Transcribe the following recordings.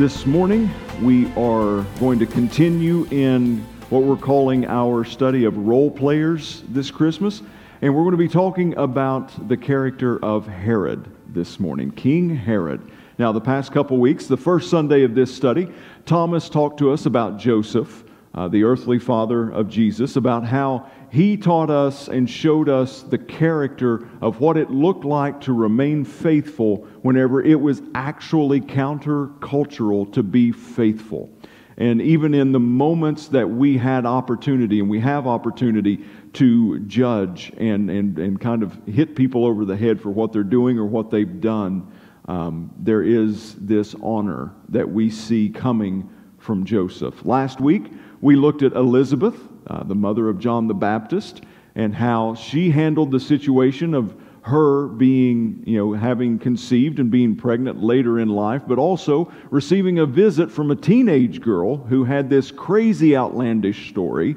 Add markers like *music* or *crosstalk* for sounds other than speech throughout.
This morning, we are going to continue in what we're calling our study of role players this Christmas. And we're going to be talking about the character of Herod this morning, King Herod. Now, the past couple weeks, the first Sunday of this study, Thomas talked to us about Joseph, uh, the earthly father of Jesus, about how he taught us and showed us the character of what it looked like to remain faithful whenever it was actually countercultural to be faithful. And even in the moments that we had opportunity, and we have opportunity to judge and, and, and kind of hit people over the head for what they're doing or what they've done, um, there is this honor that we see coming from Joseph. Last week, we looked at Elizabeth uh, the mother of John the Baptist, and how she handled the situation of her being, you know, having conceived and being pregnant later in life, but also receiving a visit from a teenage girl who had this crazy, outlandish story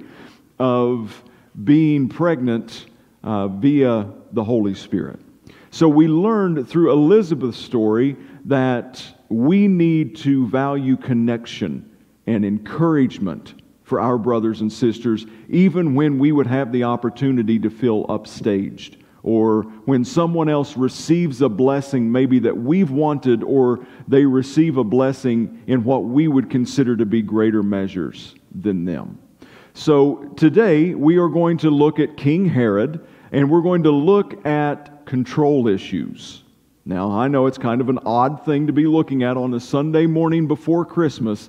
of being pregnant uh, via the Holy Spirit. So we learned through Elizabeth's story that we need to value connection and encouragement for our brothers and sisters, even when we would have the opportunity to feel upstaged, or when someone else receives a blessing maybe that we've wanted, or they receive a blessing in what we would consider to be greater measures than them. So today we are going to look at King Herod, and we're going to look at control issues. Now, I know it's kind of an odd thing to be looking at on a Sunday morning before Christmas,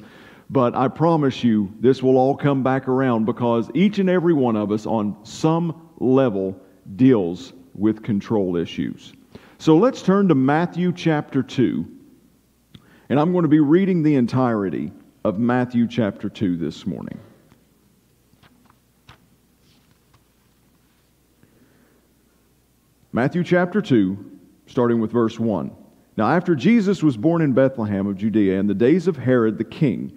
but I promise you, this will all come back around because each and every one of us, on some level, deals with control issues. So let's turn to Matthew chapter 2. And I'm going to be reading the entirety of Matthew chapter 2 this morning. Matthew chapter 2, starting with verse 1. Now, after Jesus was born in Bethlehem of Judea in the days of Herod the king,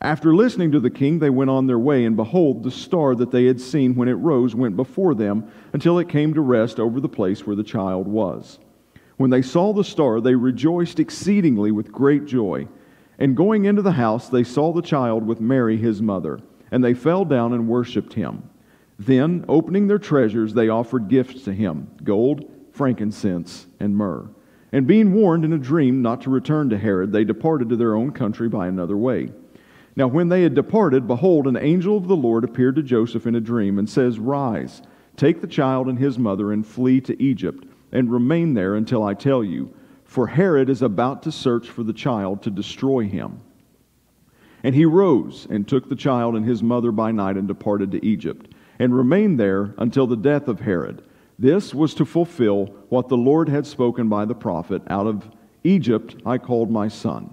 After listening to the king, they went on their way, and behold, the star that they had seen when it rose went before them until it came to rest over the place where the child was. When they saw the star, they rejoiced exceedingly with great joy. And going into the house, they saw the child with Mary his mother, and they fell down and worshipped him. Then, opening their treasures, they offered gifts to him gold, frankincense, and myrrh. And being warned in a dream not to return to Herod, they departed to their own country by another way. Now, when they had departed, behold, an angel of the Lord appeared to Joseph in a dream and says, Rise, take the child and his mother and flee to Egypt, and remain there until I tell you, for Herod is about to search for the child to destroy him. And he rose and took the child and his mother by night and departed to Egypt, and remained there until the death of Herod. This was to fulfill what the Lord had spoken by the prophet Out of Egypt I called my son.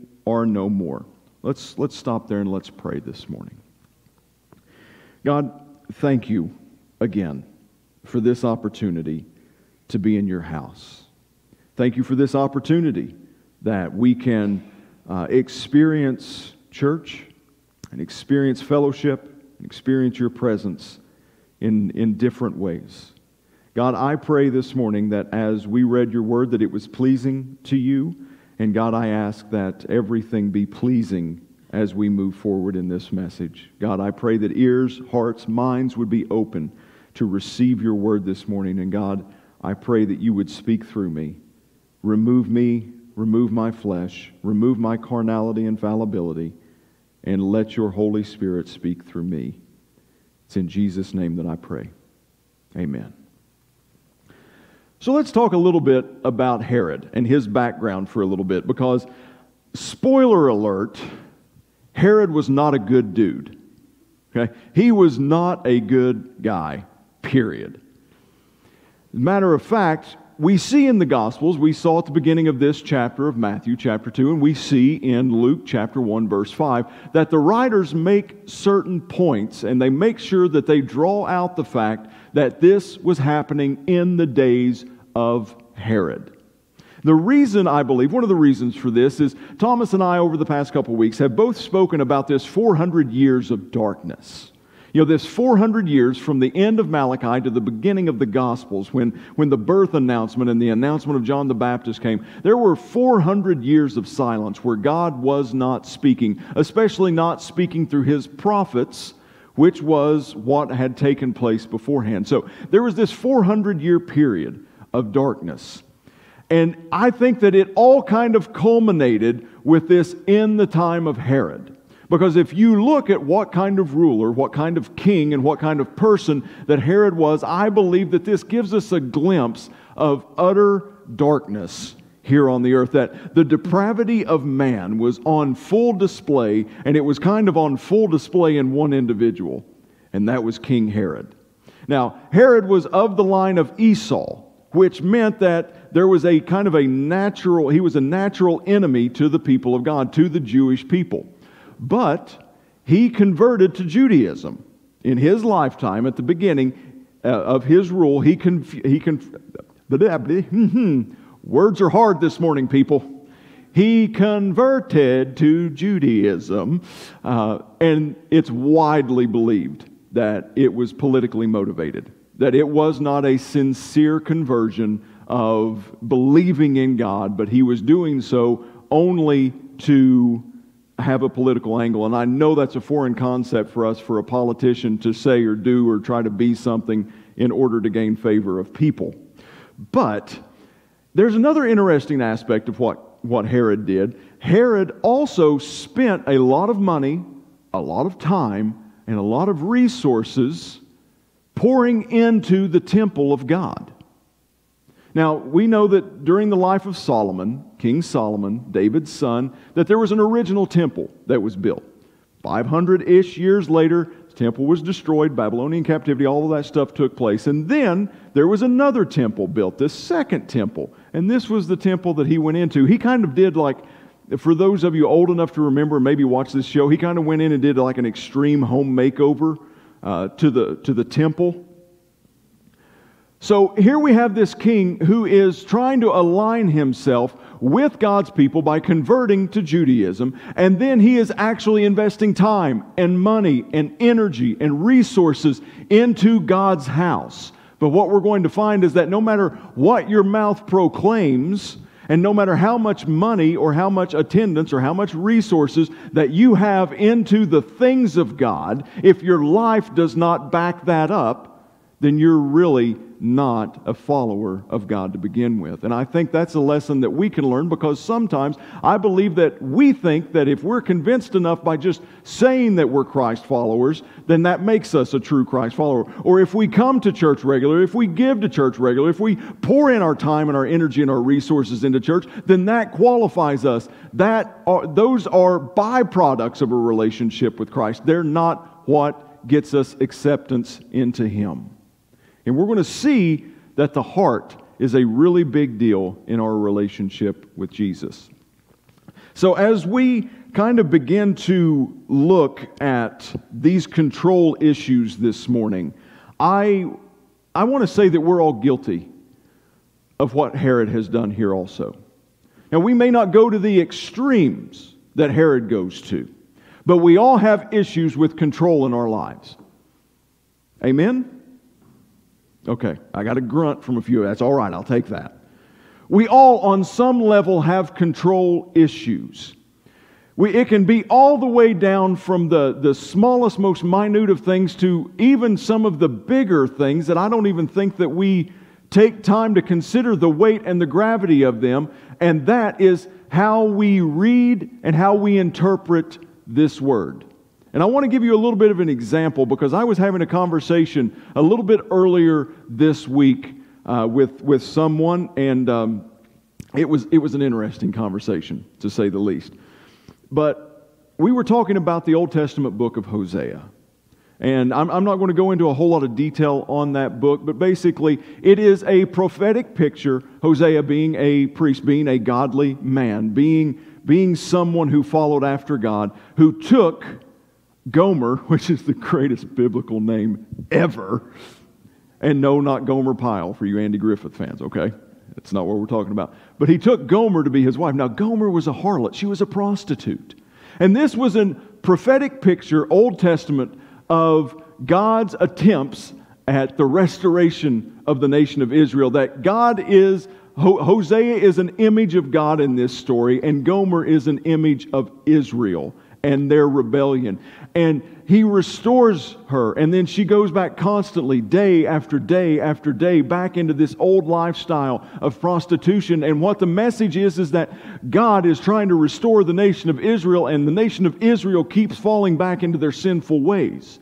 are no more. Let's, let's stop there and let's pray this morning. God, thank you again for this opportunity to be in your house. Thank you for this opportunity that we can uh, experience church and experience fellowship and experience your presence in, in different ways. God, I pray this morning that as we read your word, that it was pleasing to you. And God, I ask that everything be pleasing as we move forward in this message. God, I pray that ears, hearts, minds would be open to receive your word this morning. And God, I pray that you would speak through me. Remove me, remove my flesh, remove my carnality and fallibility, and let your Holy Spirit speak through me. It's in Jesus' name that I pray. Amen. So let's talk a little bit about Herod and his background for a little bit because, spoiler alert, Herod was not a good dude. Okay? He was not a good guy, period. Matter of fact, we see in the Gospels, we saw at the beginning of this chapter of Matthew, chapter 2, and we see in Luke, chapter 1, verse 5, that the writers make certain points and they make sure that they draw out the fact that this was happening in the days of Herod. The reason I believe, one of the reasons for this is Thomas and I, over the past couple weeks, have both spoken about this 400 years of darkness. You know, this 400 years from the end of Malachi to the beginning of the Gospels, when, when the birth announcement and the announcement of John the Baptist came, there were 400 years of silence where God was not speaking, especially not speaking through his prophets, which was what had taken place beforehand. So there was this 400 year period of darkness. And I think that it all kind of culminated with this in the time of Herod. Because if you look at what kind of ruler, what kind of king, and what kind of person that Herod was, I believe that this gives us a glimpse of utter darkness here on the earth. That the depravity of man was on full display, and it was kind of on full display in one individual, and that was King Herod. Now, Herod was of the line of Esau which meant that there was a kind of a natural, he was a natural enemy to the people of God, to the Jewish people. But he converted to Judaism. In his lifetime, at the beginning uh, of his rule, he, conf- he conf- *laughs* words are hard this morning, people. He converted to Judaism, uh, and it's widely believed that it was politically motivated that it was not a sincere conversion of believing in God, but he was doing so only to have a political angle. And I know that's a foreign concept for us, for a politician to say or do or try to be something in order to gain favor of people. But there's another interesting aspect of what, what Herod did. Herod also spent a lot of money, a lot of time, and a lot of resources pouring into the temple of God. Now, we know that during the life of Solomon, King Solomon, David's son, that there was an original temple that was built. 500 ish years later, the temple was destroyed, Babylonian captivity, all of that stuff took place. And then there was another temple built, this second temple. And this was the temple that he went into. He kind of did like, for those of you old enough to remember, maybe watch this show, he kind of went in and did like an extreme home makeover uh, to, the, to the temple. So here we have this king who is trying to align himself with God's people by converting to Judaism, and then he is actually investing time and money and energy and resources into God's house. But what we're going to find is that no matter what your mouth proclaims, and no matter how much money or how much attendance or how much resources that you have into the things of God, if your life does not back that up, then you're really not a follower of God to begin with. And I think that's a lesson that we can learn because sometimes I believe that we think that if we're convinced enough by just saying that we're Christ followers, then that makes us a true Christ follower. Or if we come to church regularly, if we give to church regularly, if we pour in our time and our energy and our resources into church, then that qualifies us. That are, those are byproducts of a relationship with Christ. They're not what gets us acceptance into Him. And we're going to see that the heart is a really big deal in our relationship with Jesus. So, as we kind of begin to look at these control issues this morning, I, I want to say that we're all guilty of what Herod has done here also. Now, we may not go to the extremes that Herod goes to, but we all have issues with control in our lives. Amen? Okay, I got a grunt from a few. That's all right, I'll take that. We all, on some level, have control issues. We, it can be all the way down from the, the smallest, most minute of things to even some of the bigger things that I don't even think that we take time to consider the weight and the gravity of them. And that is how we read and how we interpret this word. And I want to give you a little bit of an example because I was having a conversation a little bit earlier this week uh, with, with someone, and um, it, was, it was an interesting conversation, to say the least. But we were talking about the Old Testament book of Hosea. And I'm, I'm, not going to go into a whole lot of detail on that book, but basically, it is a prophetic picture. Hosea being a priest, being a godly man, being, being someone who followed after God, who took Gomer, *laughs* which is the greatest biblical name ever, and no, not Gomer Pyle for you Andy Griffith fans, okay? That's not what we're talking about. But he took Gomer to be his wife. Now, Gomer was a harlot, she was a prostitute. And this was a prophetic picture, Old Testament, of God's attempts at the restoration of the nation of Israel. That God is, Hosea is an image of God in this story, and Gomer is an image of Israel and their rebellion. And he restores her, and then she goes back constantly, day after day after day, back into this old lifestyle of prostitution. And what the message is, is that God is trying to restore the nation of Israel, and the nation of Israel keeps falling back into their sinful ways.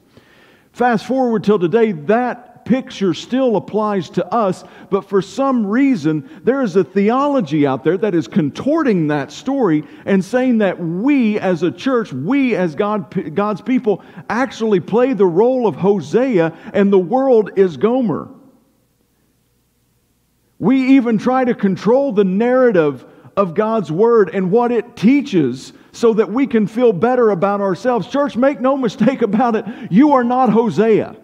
Fast forward till today, that picture still applies to us, but for some reason, there is a theology out there that is contorting that story and saying that we as a church, we as God, God's people, actually play the role of Hosea and the world is Gomer. We even try to control the narrative of God's word and what it teaches so that we can feel better about ourselves. Church, make no mistake about it, you are not Hosea.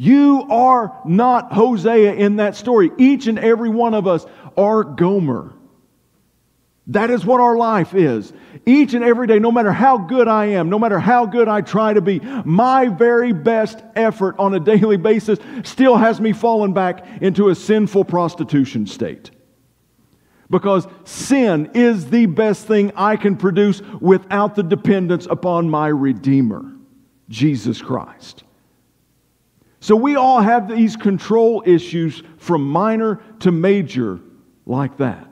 You are not Hosea in that story. Each and every one of us are Gomer. That is what our life is. Each and every day, no matter how good I am, no matter how good I try to be, my very best effort on a daily basis still has me falling back into a sinful prostitution state. Because sin is the best thing I can produce without the dependence upon my Redeemer, Jesus Christ. So we all have these control issues from minor to major like that.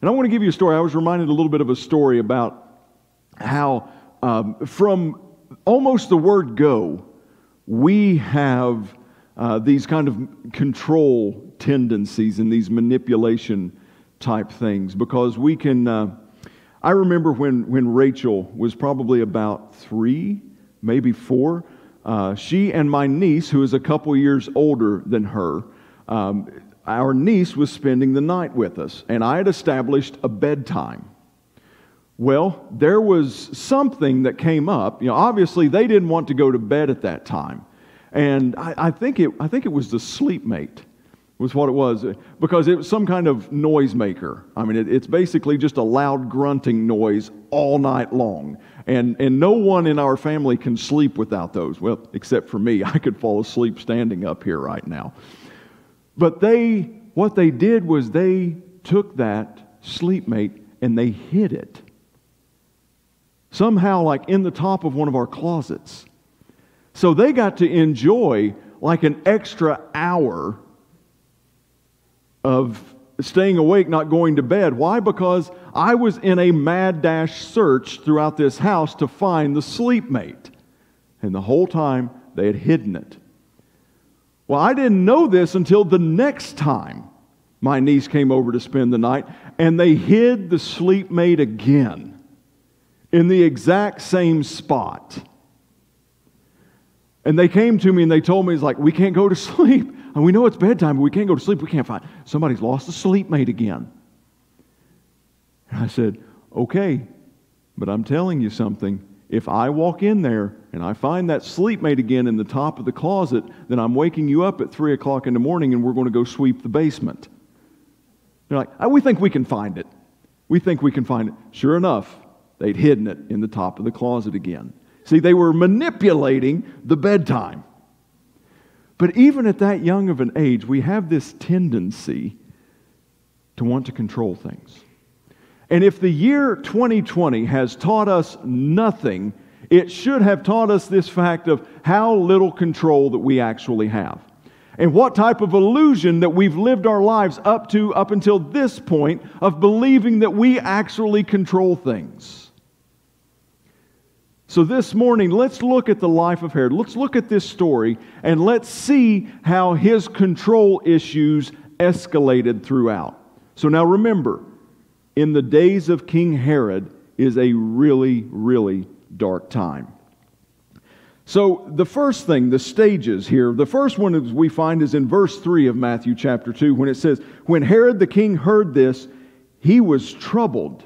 And I want to give you a story. I was reminded a little bit of a story about how, um, from almost the word go, we have uh, these kind of control tendencies and these manipulation type things because we can. Uh, I remember when, when Rachel was probably about three, maybe four. Uh, she and my niece, who is a couple years older than her, um, our niece was spending the night with us, and I had established a bedtime. Well, there was something that came up. You know, obviously they didn't want to go to bed at that time, and I, I think it, I think it was the sleepmate was what it was uh, because it was some kind of noisemaker. I mean, it, it's basically just a loud grunting noise all night long. And, and no one in our family can sleep without those. Well, except for me. *laughs* I could fall asleep standing up here right now. But they, what they did was they took that sleepmate and they hid it. Somehow, like in the top of one of our closets. So they got to enjoy like an extra hour of staying awake, not going to bed. Why? Because I was in a mad dash search throughout this house to find the sleep mate. And the whole time they had hidden it. Well, I didn't know this until the next time my niece came over to spend the night, and they hid the sleep mate again in the exact same spot. And they came to me and they told me, it's like, we can't go to *laughs* sleep. And we know it's bedtime, but we can't go to sleep. We can't find. Somebody's lost a sleep mate again. And I said, okay, but I'm telling you something. If I walk in there and I find that sleep mate again in the top of the closet, then I'm waking you up at 3 o'clock in the morning and we're going to go sweep the basement. They're like, oh, we think we can find it. We think we can find it. Sure enough, they'd hidden it in the top of the closet again. See, they were manipulating the bedtime. But even at that young of an age, we have this tendency to want to control things. And if the year 2020 has taught us nothing, it should have taught us this fact of how little control that we actually have. And what type of illusion that we've lived our lives up to up until this point of believing that we actually control things. So, this morning, let's look at the life of Herod. Let's look at this story and let's see how his control issues escalated throughout. So, now remember, in the days of King Herod is a really, really dark time. So, the first thing, the stages here, the first one we find is in verse 3 of Matthew chapter 2 when it says, When Herod the king heard this, he was troubled,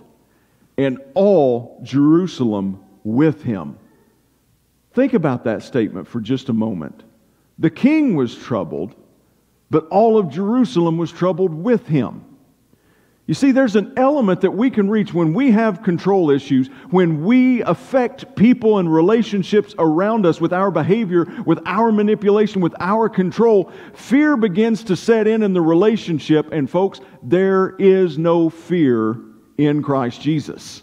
and all Jerusalem with him. Think about that statement for just a moment. The king was troubled, but all of Jerusalem was troubled with him. You see, there's an element that we can reach when we have control issues, when we affect people and relationships around us with our behavior, with our manipulation, with our control. Fear begins to set in in the relationship, and folks, there is no fear in Christ Jesus.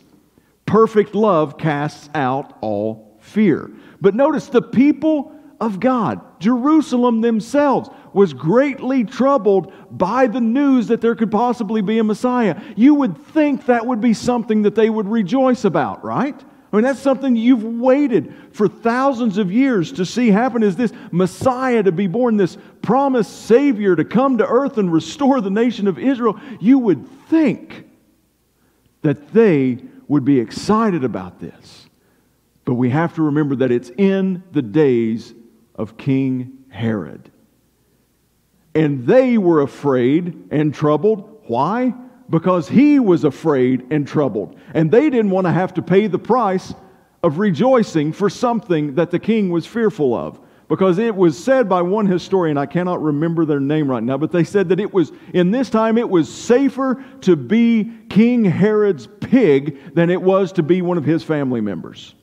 Perfect love casts out all fear. But notice the people of God, Jerusalem themselves, was greatly troubled by the news that there could possibly be a Messiah. You would think that would be something that they would rejoice about, right? I mean, that's something you've waited for thousands of years to see happen is this Messiah to be born, this promised Savior to come to earth and restore the nation of Israel. You would think that they would be excited about this. But we have to remember that it's in the days of King Herod. And they were afraid and troubled. Why? Because he was afraid and troubled. And they didn't want to have to pay the price of rejoicing for something that the king was fearful of. Because it was said by one historian, I cannot remember their name right now, but they said that it was, in this time, it was safer to be King Herod's pig than it was to be one of his family members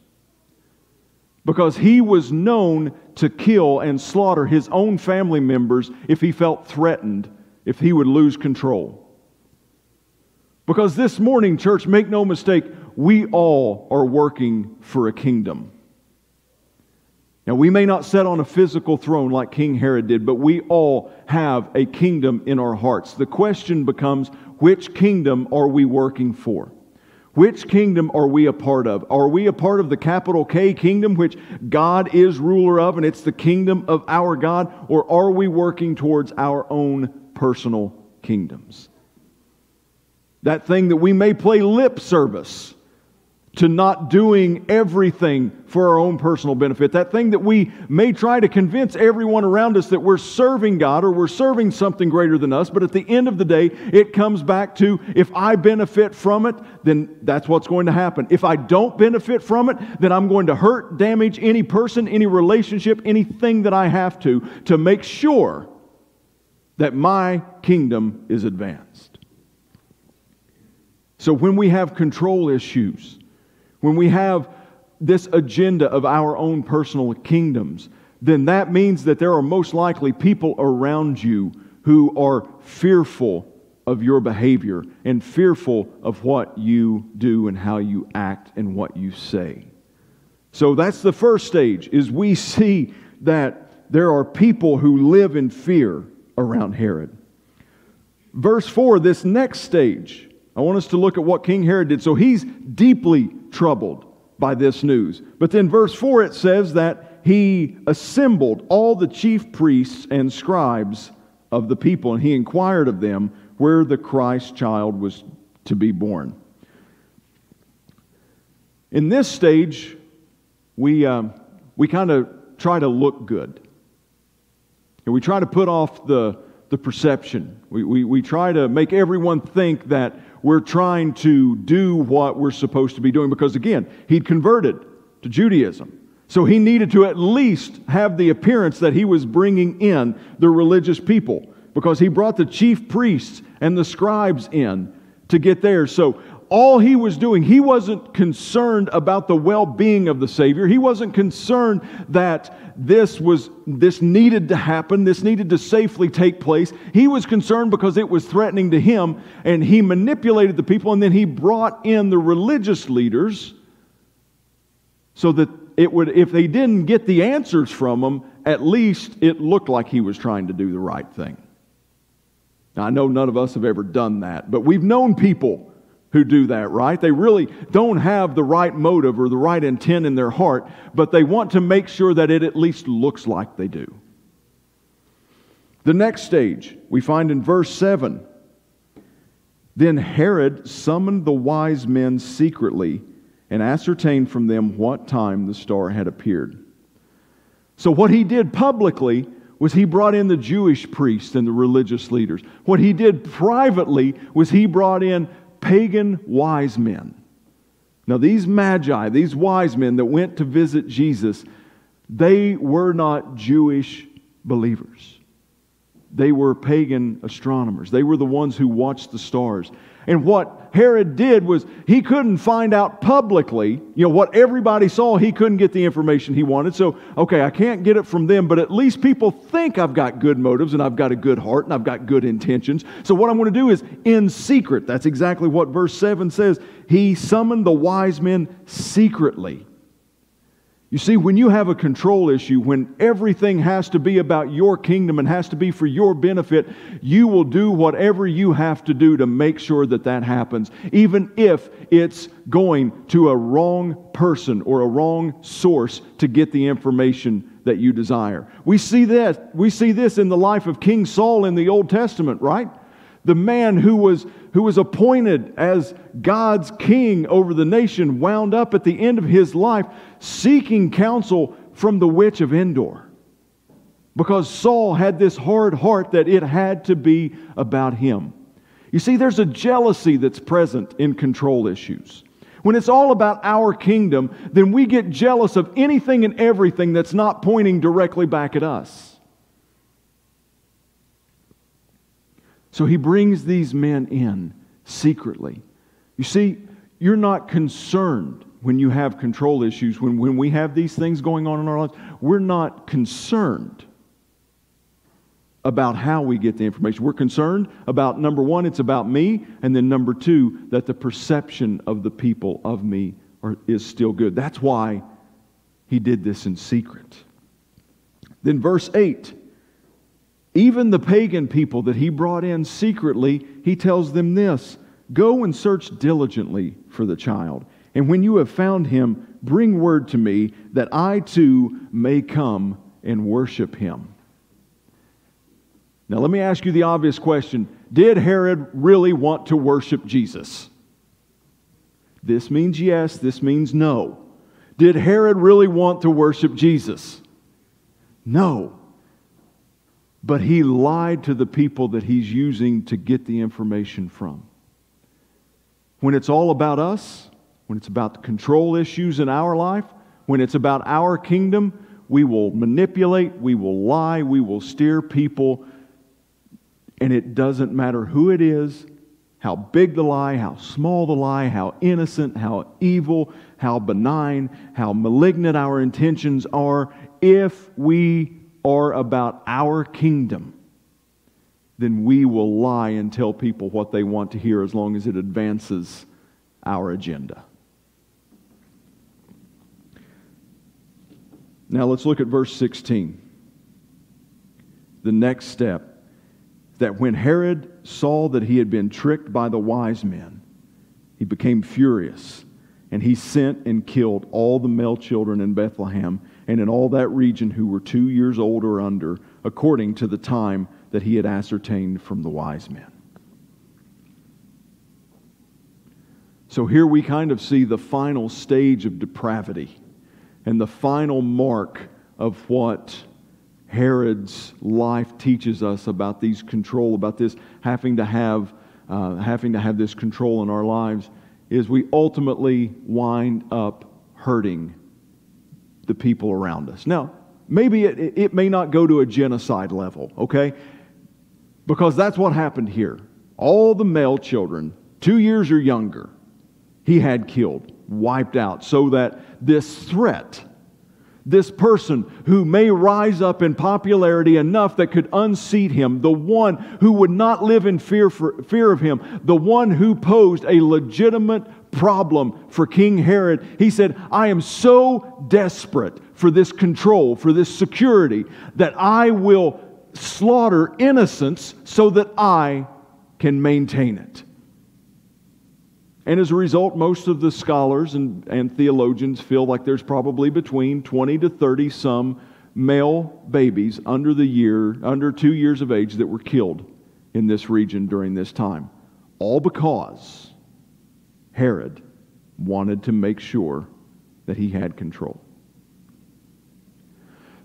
because he was known to kill and slaughter his own family members if he felt threatened, if he would lose control. Because this morning, church, make no mistake, we all are working for a kingdom. Now, we may not sit on a physical throne like King Herod did, but we all have a kingdom in our hearts. The question becomes which kingdom are we working for? Which kingdom are we a part of? Are we a part of the capital K kingdom, which God is ruler of, and it's the kingdom of our God? Or are we working towards our own personal kingdoms? That thing that we may play lip service to not doing everything for our own personal benefit. That thing that we may try to convince everyone around us that we're serving God or we're serving something greater than us, but at the end of the day, it comes back to if I benefit from it, then that's what's going to happen. If I don't benefit from it, then I'm going to hurt, damage any person, any relationship, anything that I have to to make sure that my kingdom is advanced. So when we have control issues, when we have this agenda of our own personal kingdoms, then that means that there are most likely people around you who are fearful of your behavior and fearful of what you do and how you act and what you say. So that's the first stage is we see that there are people who live in fear around Herod. Verse 4, this next stage, I want us to look at what King Herod did. So he's deeply troubled by this news. But then, verse 4, it says that he assembled all the chief priests and scribes of the people, and he inquired of them where the Christ child was to be born. In this stage, we, um, we kind of try to look good. And we try to put off the, the perception. We, we, we try to make everyone think that we're trying to do what we're supposed to be doing because, again, he'd converted to Judaism. So he needed to at least have the appearance that he was bringing in the religious people because he brought the chief priests and the scribes in to get there. So all he was doing, he wasn't concerned about the well-being of the Savior. He wasn't concerned that this was this needed to happen, this needed to safely take place. He was concerned because it was threatening to him, and he manipulated the people, and then he brought in the religious leaders so that it would, if they didn't get the answers from them, at least it looked like he was trying to do the right thing. Now, I know none of us have ever done that, but we've known people who do that, right? They really don't have the right motive or the right intent in their heart, but they want to make sure that it at least looks like they do. The next stage we find in verse 7 Then Herod summoned the wise men secretly and ascertained from them what time the star had appeared. So, what he did publicly was he brought in the Jewish priests and the religious leaders. What he did privately was he brought in pagan wise men. Now, these magi, these wise men that went to visit Jesus, they were not Jewish believers. They were pagan astronomers. They were the ones who watched the stars. And what Herod did was he couldn't find out publicly, you know, what everybody saw, he couldn't get the information he wanted. So, okay, I can't get it from them, but at least people think I've got good motives and I've got a good heart and I've got good intentions. So, what I'm going to do is in secret. That's exactly what verse 7 says. He summoned the wise men secretly. You see, when you have a control issue, when everything has to be about your kingdom and has to be for your benefit, you will do whatever you have to do to make sure that that happens, even if it's going to a wrong person or a wrong source to get the information that you desire. We see this, we see this in the life of King Saul in the Old Testament, right? The man who was who was appointed as God's king over the nation, wound up at the end of his life seeking counsel from the witch of Endor. Because Saul had this hard heart that it had to be about him. You see, there's a jealousy that's present in control issues. When it's all about our kingdom, then we get jealous of anything and everything that's not pointing directly back at us. So he brings these men in secretly. You see, you're not concerned when you have control issues, when, when we have these things going on in our lives, we're not concerned about how we get the information. We're concerned about number one, it's about me, and then number two, that the perception of the people of me are, is still good. That's why he did this in secret. Then, verse 8 even the pagan people that he brought in secretly, he tells them this Go and search diligently for the child. And when you have found him, bring word to me that I too may come and worship him. Now, let me ask you the obvious question Did Herod really want to worship Jesus? This means yes, this means no. Did Herod really want to worship Jesus? No. But he lied to the people that he's using to get the information from. When it's all about us, when it's about the control issues in our life, when it's about our kingdom, we will manipulate, we will lie, we will steer people, and it doesn't matter who it is, how big the lie, how small the lie, how innocent, how evil, how benign, how malignant our intentions are. If we are about our kingdom, then we will lie and tell people what they want to hear as long as it advances our agenda. Now let's look at verse 16. The next step that when Herod saw that he had been tricked by the wise men, he became furious and he sent and killed all the male children in Bethlehem and in all that region who were two years old or under, according to the time that he had ascertained from the wise men. So here we kind of see the final stage of depravity and the final mark of what Herod's life teaches us about these control, about this having to have, uh, having to have this control in our lives, is we ultimately wind up hurting the people around us. Now, maybe it, it may not go to a genocide level, okay? Because that's what happened here. All the male children, two years or younger, he had killed, wiped out, so that this threat, this person who may rise up in popularity enough that could unseat him, the one who would not live in fear, for, fear of him, the one who posed a legitimate problem for King Herod, he said, I am so desperate for this control, for this security, that I will slaughter innocents so that I can maintain it. And as a result, most of the scholars and, and theologians feel like there's probably between 20 to 30 some male babies under the year, under two years of age, that were killed in this region during this time. All because Herod wanted to make sure that he had control.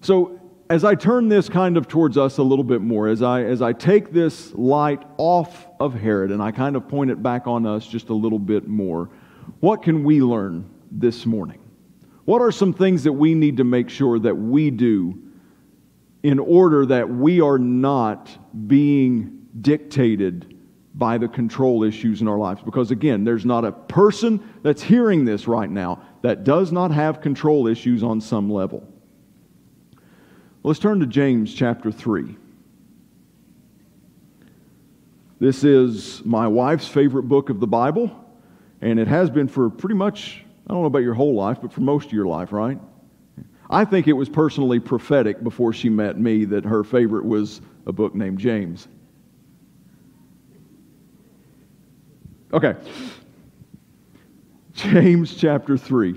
So as I turn this kind of towards us a little bit more, as I, as I take this light off of Herod and I kind of point it back on us just a little bit more, what can we learn this morning? What are some things that we need to make sure that we do in order that we are not being dictated by the control issues in our lives? Because again, there's not a person that's hearing this right now that does not have control issues on some level. Let's turn to James chapter 3. This is my wife's favorite book of the Bible, and it has been for pretty much, I don't know about your whole life, but for most of your life, right? I think it was personally prophetic before she met me that her favorite was a book named James. Okay. James chapter 3. I'm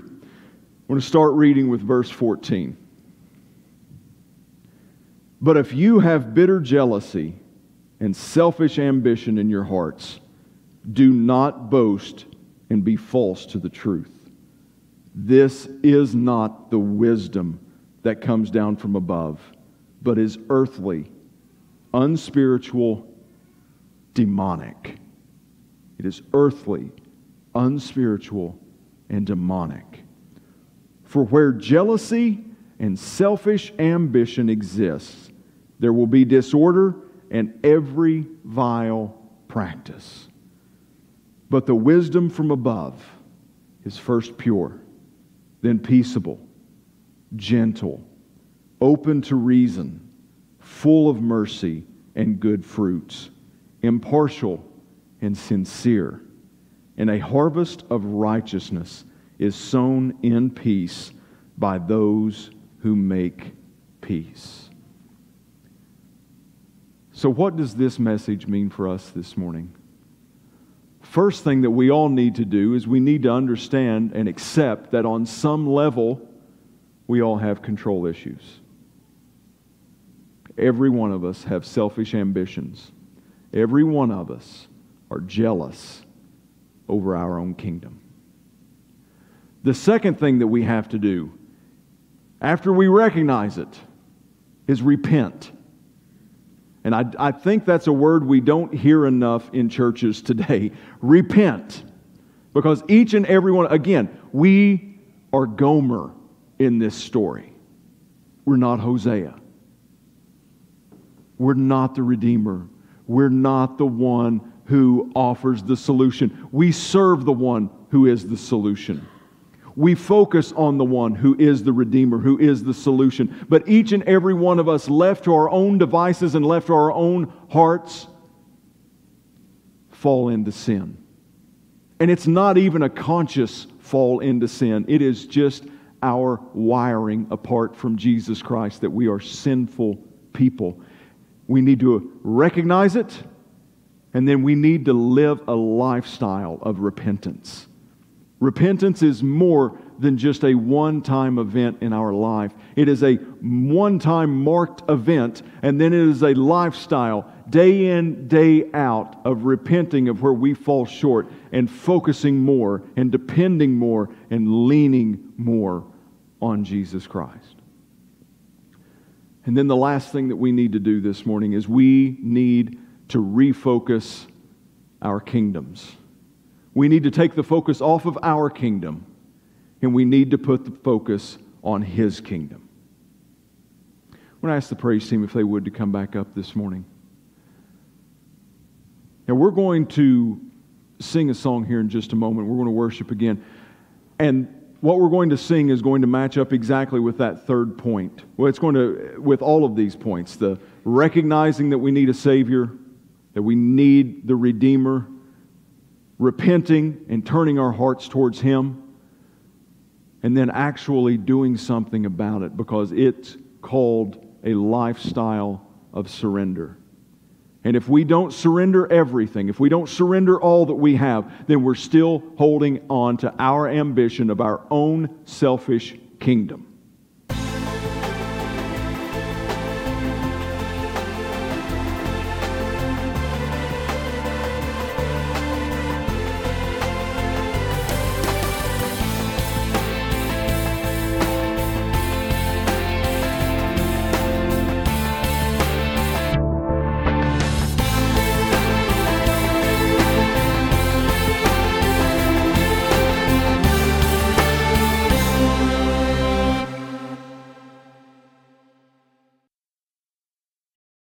going to start reading with verse 14. But if you have bitter jealousy and selfish ambition in your hearts, do not boast and be false to the truth. This is not the wisdom that comes down from above, but is earthly, unspiritual, demonic. It is earthly, unspiritual, and demonic. For where jealousy and selfish ambition exists, there will be disorder and every vile practice. But the wisdom from above is first pure, then peaceable, gentle, open to reason, full of mercy and good fruits, impartial and sincere. And a harvest of righteousness is sown in peace by those who make peace. So, what does this message mean for us this morning? First thing that we all need to do is we need to understand and accept that on some level, we all have control issues. Every one of us have selfish ambitions. Every one of us are jealous over our own kingdom. The second thing that we have to do after we recognize it is repent. And I, I think that's a word we don't hear enough in churches today. *laughs* Repent. Because each and every one, again, we are Gomer in this story. We're not Hosea. We're not the Redeemer. We're not the one who offers the solution. We serve the one who is the solution we focus on the one who is the Redeemer, who is the solution. But each and every one of us, left to our own devices and left to our own hearts, fall into sin. And it's not even a conscious fall into sin, it is just our wiring apart from Jesus Christ that we are sinful people. We need to recognize it, and then we need to live a lifestyle of repentance. Repentance is more than just a one time event in our life. It is a one time marked event, and then it is a lifestyle, day in, day out, of repenting of where we fall short and focusing more and depending more and leaning more on Jesus Christ. And then the last thing that we need to do this morning is we need to refocus our kingdoms. We need to take the focus off of our kingdom and we need to put the focus on His kingdom. I want to ask the praise team if they would to come back up this morning. Now, we're going to sing a song here in just a moment. We're going to worship again. And what we're going to sing is going to match up exactly with that third point. Well, it's going to, with all of these points the recognizing that we need a Savior, that we need the Redeemer, repenting and turning our hearts towards Him, and then actually doing something about it because it's called a lifestyle of surrender. And if we don't surrender everything, if we don't surrender all that we have, then we're still holding on to our ambition of our own selfish kingdom.